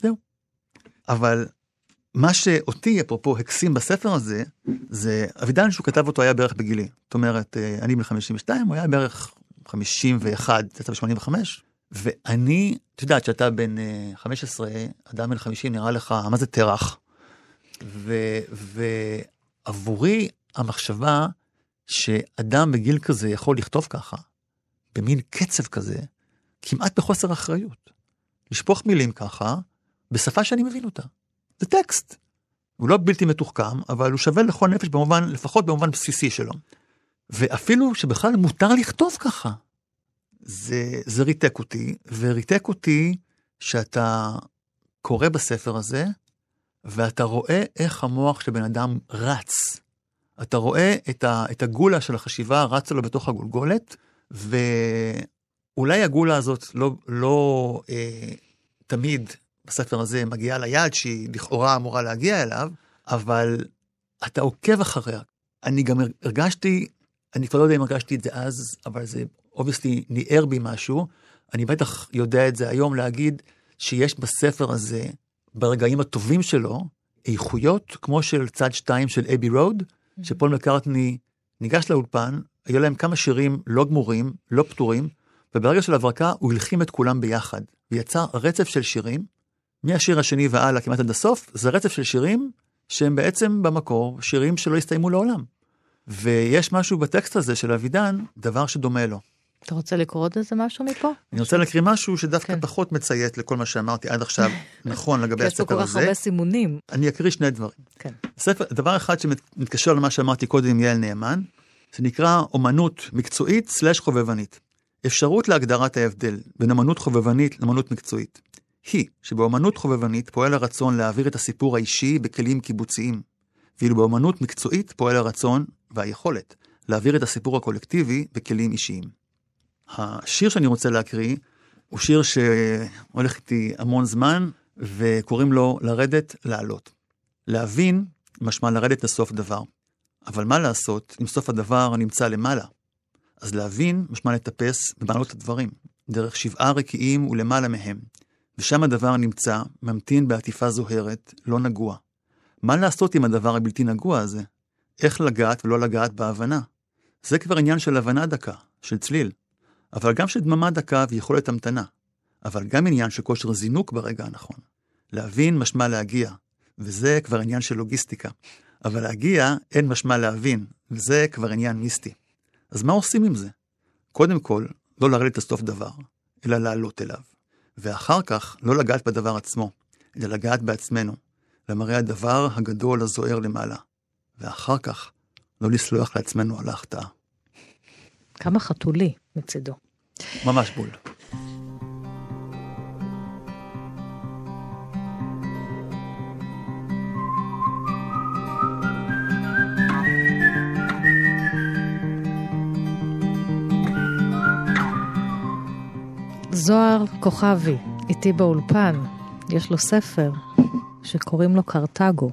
זהו. אבל מה שאותי, אפרופו, הקסים בספר הזה, זה אבידן שהוא כתב אותו היה בערך בגילי. זאת אומרת, אה, אני בן 52, הוא היה בערך 51, יצא ב-85, ואני, את יודעת שאתה בן 15, אה, אדם בן 50 נראה לך, מה זה תרח? ועבורי המחשבה שאדם בגיל כזה יכול לכתוב ככה, במין קצב כזה, כמעט בחוסר אחריות. לשפוך מילים ככה, בשפה שאני מבין אותה. זה טקסט. הוא לא בלתי מתוחכם, אבל הוא שווה לכל נפש במובן, לפחות במובן בסיסי שלו. ואפילו שבכלל מותר לכתוב ככה. זה, זה ריתק אותי, וריתק אותי שאתה קורא בספר הזה, ואתה רואה איך המוח של בן אדם רץ. אתה רואה את, ה, את הגולה של החשיבה רצה לו בתוך הגולגולת, ואולי הגולה הזאת לא, לא אה, תמיד בספר הזה מגיעה ליעד שהיא לכאורה אמורה להגיע אליו, אבל אתה עוקב אחריה. אני גם הרגשתי, אני כבר לא יודע אם הרגשתי את זה אז, אבל זה אובייסטי ניער בי משהו. אני בטח יודע את זה היום להגיד שיש בספר הזה, ברגעים הטובים שלו, איכויות כמו של צד שתיים של אבי רוד, mm-hmm. שפול מקארטני ניגש לאולפן, היו להם כמה שירים לא גמורים, לא פתורים, וברגע של הברקה הוא הלחים את כולם ביחד, ויצר רצף של שירים מהשיר השני והלאה כמעט עד הסוף, זה רצף של שירים שהם בעצם במקור שירים שלא הסתיימו לעולם. ויש משהו בטקסט הזה של אבידן, דבר שדומה לו. אתה רוצה לקרוא עוד איזה משהו מפה? אני רוצה להקריא משהו שדווקא כן. פחות מציית לכל מה שאמרתי עד עכשיו, נכון לגבי הספר הזה. יש פה כל כך הרבה סימונים. אני אקריא שני דברים. כן. ספר, דבר אחד שמתקשר למה שאמרתי קודם עם יעל נאמן, זה נקרא אומנות מקצועית סלש חובבנית. אפשרות להגדרת ההבדל בין אמנות חובבנית לאמנות מקצועית. היא שבאמנות חובבנית פועל הרצון להעביר את הסיפור האישי בכלים קיבוציים, ואילו באמנות מקצועית פועל הרצון והיכולת להעביר את הסיפור הקולקטיבי בכלים אישיים. השיר שאני רוצה להקריא הוא שיר שהולך איתי המון זמן, וקוראים לו לרדת לעלות. להבין משמע לרדת לסוף דבר. אבל מה לעשות אם סוף הדבר נמצא למעלה? אז להבין משמע לטפס במעלות הדברים, דרך שבעה רקיעים ולמעלה מהם, ושם הדבר נמצא, ממתין בעטיפה זוהרת, לא נגוע. מה לעשות עם הדבר הבלתי נגוע הזה? איך לגעת ולא לגעת בהבנה? זה כבר עניין של הבנה דקה, של צליל, אבל גם של דממה דקה ויכולת המתנה, אבל גם עניין של כושר זינוק ברגע הנכון. להבין משמע להגיע, וזה כבר עניין של לוגיסטיקה. אבל להגיע אין משמע להבין, וזה כבר עניין מיסטי. אז מה עושים עם זה? קודם כל, לא לרדת לסוף דבר, אלא לעלות אליו. ואחר כך לא לגעת בדבר עצמו, אלא לגעת בעצמנו, למראה הדבר הגדול הזוהר למעלה, ואחר כך לא לסלוח לעצמנו על ההחטאה. כמה חתולי מצידו. ממש בול. זוהר כוכבי, איתי באולפן, יש לו ספר שקוראים לו קרתגו,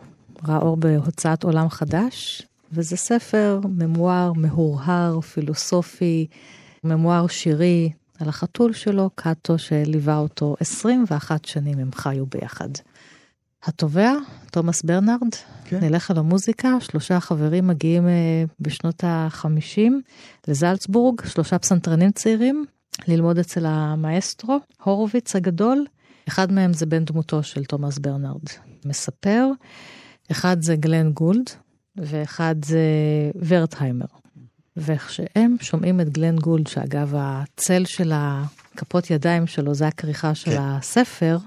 ראה אור בהוצאת עולם חדש, וזה ספר ממואר, מהורהר, פילוסופי, ממואר שירי על החתול שלו, קאטו, שליווה אותו 21 שנים, הם חיו ביחד. התובע, תומאס ברנרד, כן. נלך על המוזיקה, שלושה חברים מגיעים אה, בשנות ה-50 לזלצבורג, שלושה פסנתרנים צעירים, ללמוד אצל המאסטרו, הורוביץ הגדול, אחד מהם זה בן דמותו של תומאס ברנרד, מספר, אחד זה גלן גולד, ואחד זה ורטהיימר. וכשהם שומעים את גלן גולד, שאגב, הצל של הכפות ידיים שלו, זה הכריכה של כן. הספר,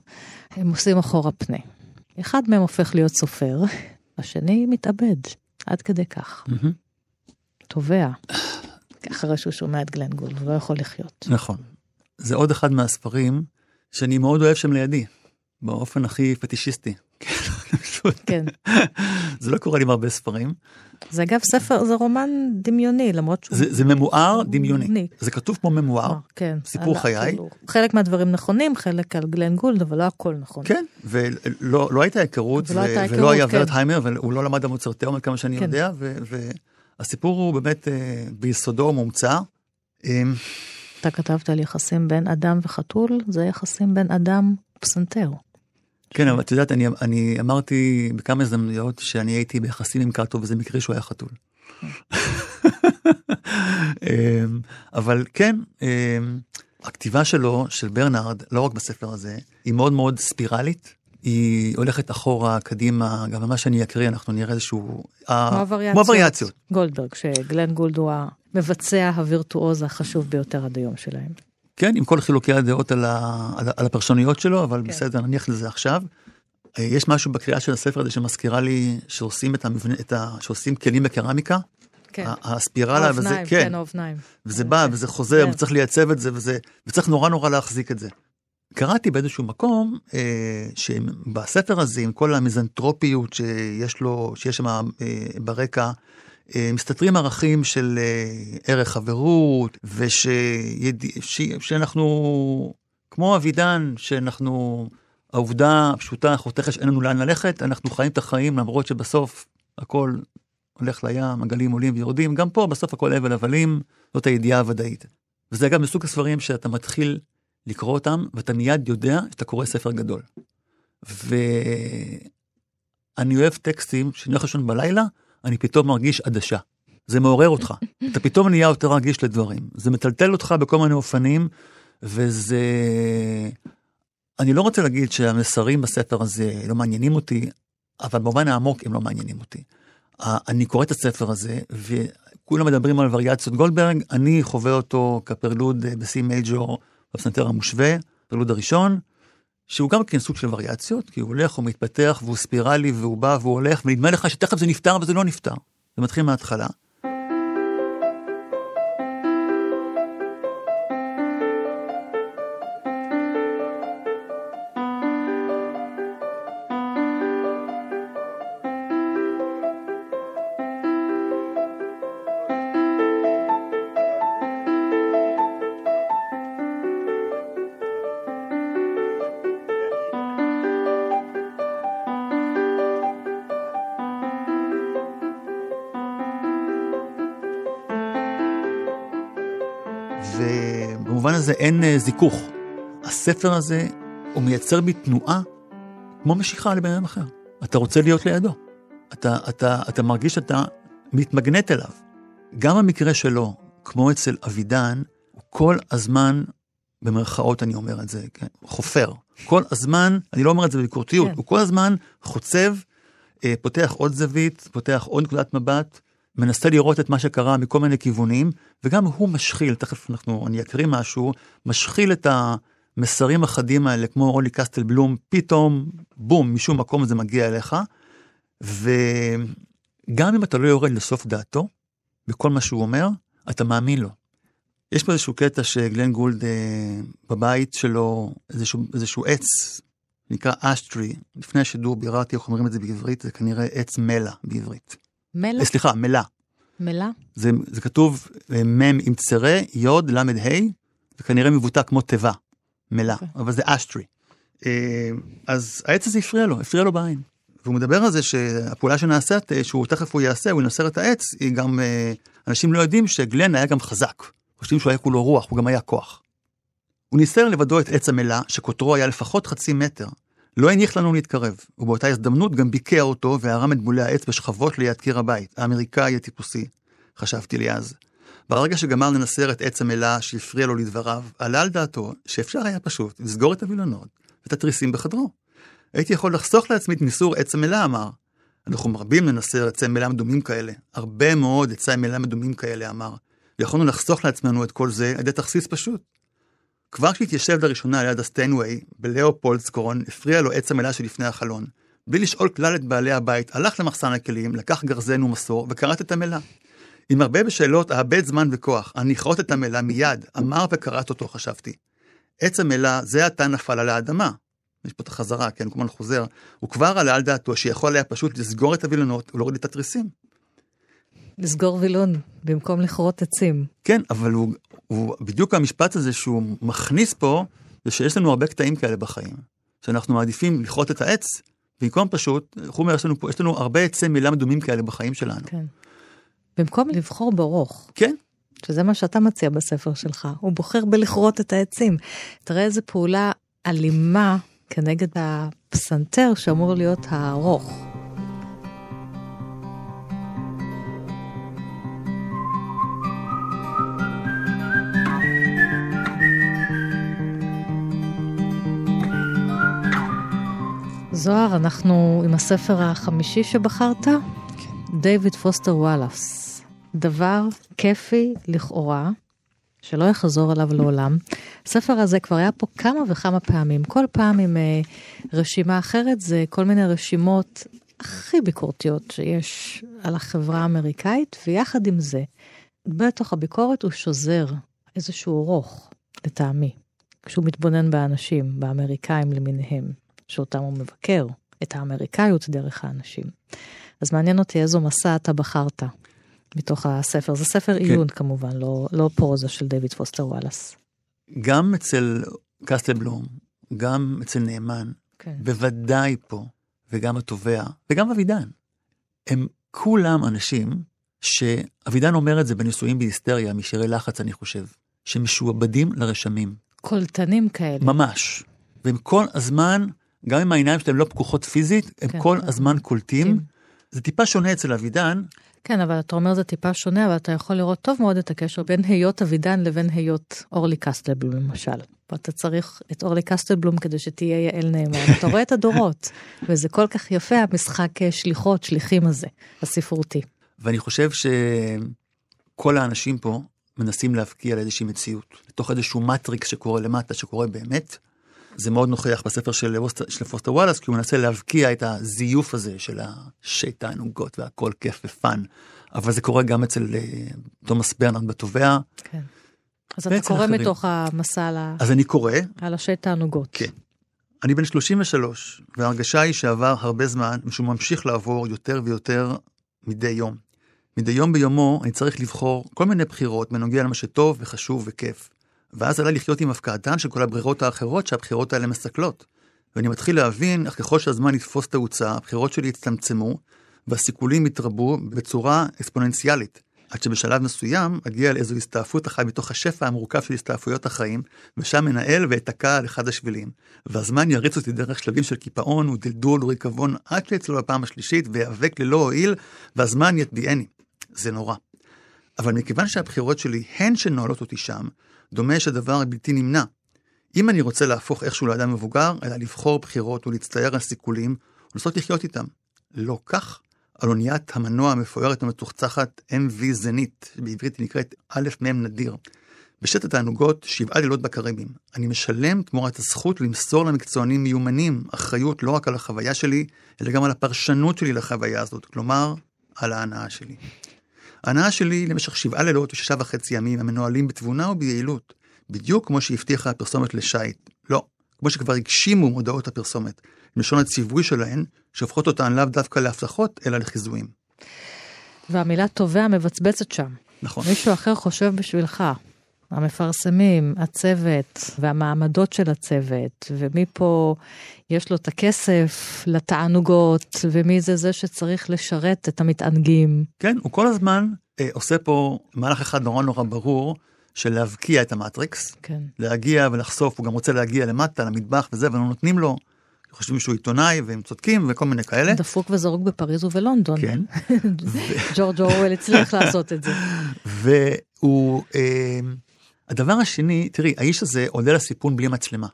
הם עושים אחורה פנה. אחד מהם הופך להיות סופר, השני מתאבד, עד כדי כך. תובע, אחרי שהוא שומע את גלן גולד, הוא לא יכול לחיות. נכון. זה עוד אחד מהספרים שאני מאוד אוהב שהם לידי, באופן הכי פטישיסטי. כן. זה לא קורה לי עם הרבה ספרים. זה אגב ספר, זה רומן דמיוני, למרות שהוא... זה, זה ממואר דמיוני. דמיוני. זה כתוב כמו ממואר. כן. סיפור על- חיי. כאילו, חלק מהדברים נכונים, חלק על גלן גולד, אבל לא הכל נכון. כן, ולא לא הייתה היכרות, ולא הייתה ו- ולא היה כן. ורטהיימר, והוא לא למד המוצרטאום עד כמה שאני כן. יודע, ו- והסיפור הוא באמת אה, ביסודו מומצא. אה, אתה כתבת על יחסים בין אדם וחתול, זה יחסים בין אדם ופסנתר. כן, אבל את יודעת, אני, אני אמרתי בכמה הזדמנויות שאני הייתי ביחסים עם קאטו, וזה מקרה שהוא היה חתול. אמ, אבל כן, אמ, הכתיבה שלו, של ברנרד, לא רק בספר הזה, היא מאוד מאוד ספירלית. היא הולכת אחורה, קדימה, גם במה שאני אקריא, אנחנו נראה איזשהו... אה. כמו הווריאציות. גולדברג, שגלן גולד הוא המבצע הווירטואוז החשוב ביותר עד היום שלהם. כן, עם כל חילוקי הדעות על, ה, על, הפרשנויות שלו, אבל כן. בסדר, נניח לזה עכשיו. אה, יש משהו בקריאה של הספר הזה שמזכירה לי שעושים את המבנה, את ה, שעושים כלים בקרמיקה. כן. הספירלה, וזה, האופניים, כן, כן, האופניים. וזה בא וזה חוזר, כן. וצריך לייצב את זה, וזה, וצריך נורא נורא להחזיק את זה. קראתי באיזשהו מקום אה, שבספר הזה, עם כל המיזנטרופיות שיש לו, שיש שם אה, ברקע, אה, מסתתרים ערכים של אה, ערך חברות, ושאנחנו, כמו אבידן, שאנחנו, העובדה הפשוטה, החותכת שאין לנו לאן ללכת, אנחנו חיים את החיים למרות שבסוף הכל הולך לים, הגלים עולים ויורדים, גם פה בסוף הכל הבל הבלים, זאת הידיעה הוודאית. וזה אגב מסוג הספרים שאתה מתחיל לקרוא אותם, ואתה מיד יודע שאתה קורא ספר גדול. ואני אוהב טקסטים שאני הולך לישון בלילה, אני פתאום מרגיש עדשה. זה מעורר אותך. אתה פתאום נהיה יותר רגיש לדברים. זה מטלטל אותך בכל מיני אופנים, וזה... אני לא רוצה להגיד שהמסרים בספר הזה לא מעניינים אותי, אבל במובן העמוק הם לא מעניינים אותי. אני קורא את הספר הזה, וכולם מדברים על וריאציות גולדברג, אני חווה אותו כפרלוד אה, בסי מייג'ור בפסנתר המושווה, פרלוד הראשון, שהוא גם כן סוג של וריאציות, כי הוא הולך, הוא מתפתח, והוא ספירלי, והוא בא והוא הולך, ונדמה לך שתכף זה נפתר וזה לא נפתר. זה מתחיל מההתחלה. ובמובן הזה אין אה, זיכוך. הספר הזה, הוא מייצר בי תנועה כמו משיכה לבן אדם אחר. אתה רוצה להיות לידו. אתה, אתה, אתה מרגיש שאתה מתמגנט אליו. גם המקרה שלו, כמו אצל אבידן, הוא כל הזמן, במרכאות אני אומר את זה, כן, חופר. כל הזמן, אני לא אומר את זה בביקורתיות, כן. הוא כל הזמן חוצב, אה, פותח עוד זווית, פותח עוד נקודת מבט, מנסה לראות את מה שקרה מכל מיני כיוונים, וגם הוא משחיל, תכף אנחנו, אני אקריא משהו, משחיל את המסרים החדים האלה, כמו אולי קסטל בלום, פתאום, בום, משום מקום זה מגיע אליך, וגם אם אתה לא יורד לסוף דעתו, בכל מה שהוא אומר, אתה מאמין לו. יש פה איזשהו קטע שגלן גולד אה, בבית שלו, איזשהו, איזשהו עץ, נקרא אשטרי, לפני השידור ביררתי איך אומרים את זה בעברית, זה כנראה עץ מלע בעברית. מלח? אה, סליחה, מלע. מלה? זה, זה כתוב אה, מ' עם צרה, יוד, ל', ה', זה כנראה מבוטא כמו תיבה, מלע, אוקיי. אבל זה אשטרי. אה, אז העץ הזה הפריע לו, הפריע לו בעין. והוא מדבר על זה שהפעולה שנעשית, שהוא תכף הוא יעשה, הוא ינסר את העץ, היא גם, אנשים לא יודעים שגלן היה גם חזק. חושבים שהוא היה כולו רוח, הוא גם היה כוח. הוא ניסר לבדו את עץ המלה, שקוטרו היה לפחות חצי מטר. לא הניח לנו להתקרב, ובאותה הזדמנות גם ביקע אותו וערם את בולי העץ בשכבות ליד קיר הבית, האמריקאי הטיפוסי, חשבתי לי אז. ברגע שגמר לנסר את עץ המלה שהפריע לו לדבריו, עלה על דעתו שאפשר היה פשוט לסגור את הווילונות ואת התריסים בחדרו. הייתי יכול לחסוך לעצמי את ניסור עץ המלה, אמר. אנחנו מרבים לנסר עצי מלה מדומים כאלה, הרבה מאוד עצי מלה מדומים כאלה, אמר. ויכולנו לחסוך לעצמנו את כל זה על ידי תכסיס פשוט. כבר כשהתיישב לראשונה ליד הסטיינווי, בלאופולדסקורן, הפריע לו עץ המלה שלפני החלון. בלי לשאול כלל את בעלי הבית, הלך למחסן הכלים, לקח גרזן ומסור, וכרת את המלה. עם הרבה בשאלות, אאבד זמן וכוח, אני אכרות את המלה מיד, אמר וכרת אותו, חשבתי. עץ המלה, זה עתה נפל על האדמה. יש פה את החזרה, כן, הזמן חוזר. הוא כבר עלה על דעתו שיכול היה פשוט לסגור את הווילונות ולהוריד את התריסים. לסגור וילון במקום לכרות עצים. כן, אבל הוא, בדיוק המשפט הזה שהוא מכניס פה, זה שיש לנו הרבה קטעים כאלה בחיים. שאנחנו מעדיפים לכרות את העץ, במקום פשוט, הוא אומר, יש לנו, יש לנו הרבה עצי מילה מדומים כאלה בחיים שלנו. כן. במקום לבחור ברוך. כן. שזה מה שאתה מציע בספר שלך, הוא בוחר בלכרות את העצים. תראה איזה פעולה אלימה כנגד הפסנתר שאמור להיות הארוך. זוהר, אנחנו עם הספר החמישי שבחרת. דיוויד פוסטר וואלאס. דבר כיפי לכאורה, שלא יחזור עליו לעולם. הספר הזה כבר היה פה כמה וכמה פעמים, כל פעם עם uh, רשימה אחרת, זה כל מיני רשימות הכי ביקורתיות שיש על החברה האמריקאית, ויחד עם זה, בתוך הביקורת הוא שוזר איזשהו רוך, לטעמי, כשהוא מתבונן באנשים, באמריקאים למיניהם, שאותם הוא מבקר, את האמריקאיות דרך האנשים. אז מעניין אותי איזו מסע אתה בחרת מתוך הספר. זה ספר כן. עיון כמובן, לא, לא פרוזה של דויד פוסטר וואלאס. גם אצל קסטלבלום, גם אצל נאמן, כן. בוודאי פה, וגם התובע, וגם אבידן. הם כולם אנשים שאבידן אומר את זה בנישואים בהיסטריה, משירי לחץ אני חושב, שמשועבדים לרשמים. קולטנים כאלה. ממש. והם כל הזמן, גם אם העיניים שלהם לא פקוחות פיזית, הם כן, כל כן. הזמן קולטים. זה טיפה שונה אצל אבידן, כן, אבל אתה אומר זה טיפה שונה, אבל אתה יכול לראות טוב מאוד את הקשר בין היות אבידן לבין היות אורלי קסטלבלום למשל. ואתה צריך את אורלי קסטלבלום כדי שתהיה יעל נאמן. אתה רואה את הדורות, וזה כל כך יפה המשחק אה, שליחות, שליחים הזה, הספרותי. ואני חושב שכל האנשים פה מנסים להבקיע על איזושהי מציאות, לתוך איזשהו מטריקס שקורה למטה, שקורה באמת, זה מאוד נוכח בספר של, של פוסטר וואלאס, כי הוא מנסה להבקיע את הזיוף הזה של השייט תענוגות והכל כיף ו fun. אבל זה קורה גם אצל אה, תומאס ברנהרד בטובע. כן. אז אתה קורא אחרים. מתוך המסע על, אז אני קורא. על השייט תענוגות. כן. אני בן 33, וההרגשה היא שעבר הרבה זמן, ושהוא ממשיך לעבור יותר ויותר מדי יום. מדי יום ביומו אני צריך לבחור כל מיני בחירות בנוגע למה שטוב וחשוב וכיף. ואז עלה לחיות עם הפקעתן של כל הברירות האחרות שהבחירות האלה מסכלות. ואני מתחיל להבין איך ככל שהזמן יתפוס תאוצה, הבחירות שלי יצטמצמו, והסיכולים יתרבו בצורה אקספוננציאלית. עד שבשלב מסוים אגיע לאיזו הסתעפות אחת מתוך השפע המורכב של הסתעפויות החיים, ושם מנהל ואתקע על אחד השבילים. והזמן יריץ אותי דרך שלבים של קיפאון ודלדול וריקבון עד שיצלו בפעם השלישית ויאבק ללא הועיל, והזמן יטביעני. זה נורא. אבל מכיוון שהבחירות שלי הן שנועלות אותי שם, דומה שהדבר בלתי נמנע. אם אני רוצה להפוך איכשהו לאדם מבוגר, אלא לבחור בחירות ולהצטייר על סיכולים, ולנסות לחיות איתם. לא כך, על אוניית המנוע המפוארת המתוחצחת MV זנית, שבעברית היא נקראת א' מ' נדיר. בשת התענוגות, שבעה לילות בקריבים. אני משלם תמורת הזכות למסור למקצוענים מיומנים אחריות לא רק על החוויה שלי, אלא גם על הפרשנות שלי לחוויה הזאת, כלומר, על ההנאה שלי. ההנאה שלי למשך שבעה לילות ושישה וחצי ימים המנוהלים בתבונה וביעילות, בדיוק כמו שהבטיחה הפרסומת לשייט. לא, כמו שכבר הגשימו מודעות הפרסומת, לשון הציווי שלהן, שהופכות אותן לאו דווקא להבטחות, אלא לחיזויים. והמילה תובע מבצבצת שם. נכון. מישהו אחר חושב בשבילך. המפרסמים, הצוות והמעמדות של הצוות, ומי פה יש לו את הכסף לתענוגות, ומי זה זה שצריך לשרת את המתענגים. כן, הוא כל הזמן אה, עושה פה מהלך אחד נורא נורא ברור, של להבקיע את המטריקס, כן. להגיע ולחשוף, הוא גם רוצה להגיע למטה, למטבח וזה, ולא נותנים לו. חושבים שהוא עיתונאי והם צודקים וכל מיני כאלה. דפוק וזרוק בפריז ובלונדון. כן. ג'ורג' אורוול הצליח לעשות את זה. והוא, אה, הדבר השני, תראי, האיש הזה עולה לסיפון בלי מצלמה.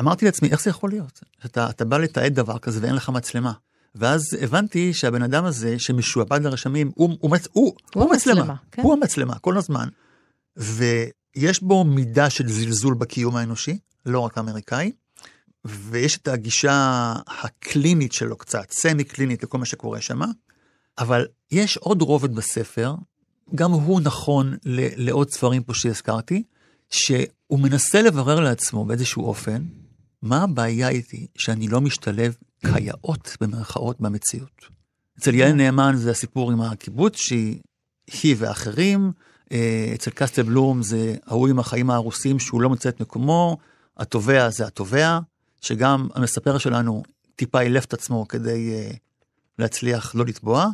אמרתי לעצמי, איך זה יכול להיות? שאתה בא לתעד דבר כזה ואין לך מצלמה. ואז הבנתי שהבן אדם הזה שמשועבד לרשמים, הוא, הוא, מצ... הוא, הוא, הוא מצלמה, מצלמה כן. הוא המצלמה כל הזמן. ויש בו מידה של זלזול בקיום האנושי, לא רק האמריקאי, ויש את הגישה הקלינית שלו קצת, סמי קלינית לכל מה שקורה שם, אבל יש עוד רובד בספר, גם הוא נכון לעוד ספרים פה שהזכרתי, שהוא מנסה לברר לעצמו באיזשהו אופן, מה הבעיה איתי שאני לא משתלב כיאות במרכאות במציאות. אצל יעל נאמן זה הסיפור עם הקיבוץ שהיא היא ואחרים, אה, אצל קסטל בלום זה ההוא עם החיים ההרוסים שהוא לא מוצא את מקומו, התובע זה התובע, שגם המספר שלנו טיפה אילף את עצמו כדי uh, להצליח לא לטבוע.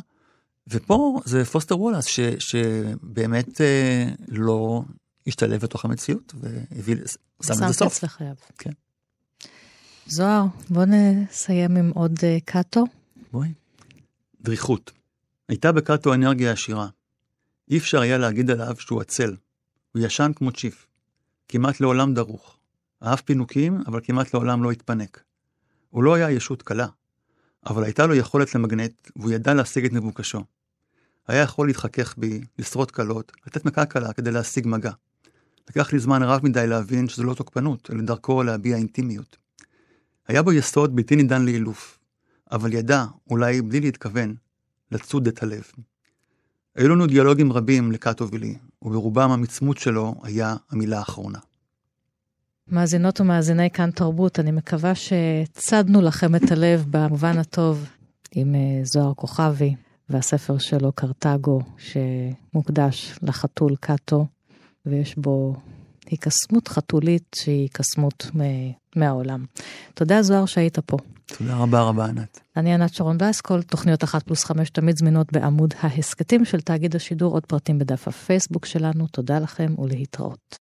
ופה זה פוסטר וולאס שבאמת uh, לא השתלב בתוך המציאות והביא, שם את זה סוף. קץ לחייו. כן. זוהר, בוא נסיים עם עוד uh, קאטו. בואי. דריכות. הייתה בקאטו אנרגיה עשירה. אי אפשר היה להגיד עליו שהוא עצל. הוא ישן כמו צ'יף. כמעט לעולם דרוך. אהב פינוקים, אבל כמעט לעולם לא התפנק. הוא לא היה ישות קלה, אבל הייתה לו יכולת למגנט, והוא ידע להשיג את מבוקשו. היה יכול להתחכך בי, לשרוד קלות, לתת מכה קלה כדי להשיג מגע. לקח לי זמן רב מדי להבין שזו לא תוקפנות, אלא דרכו להביע אינטימיות. היה בו יסוד בלתי נידן לאילוף, אבל ידע, אולי בלי להתכוון, לצוד את הלב. היו לנו דיאלוגים רבים לקאטו ולי, וברובם המצמות שלו היה המילה האחרונה. מאזינות ומאזיני כאן תרבות, אני מקווה שצדנו לכם את הלב במובן הטוב עם אה, זוהר כוכבי והספר שלו קרתגו, שמוקדש לחתול קאטו, ויש בו היקסמות חתולית שהיא היקסמות מהעולם. תודה זוהר שהיית פה. תודה רבה רבה ענת. אני ענת שרון כל תוכניות אחת פלוס חמש תמיד זמינות בעמוד ההסכתים של תאגיד השידור, עוד פרטים בדף הפייסבוק שלנו, תודה לכם ולהתראות.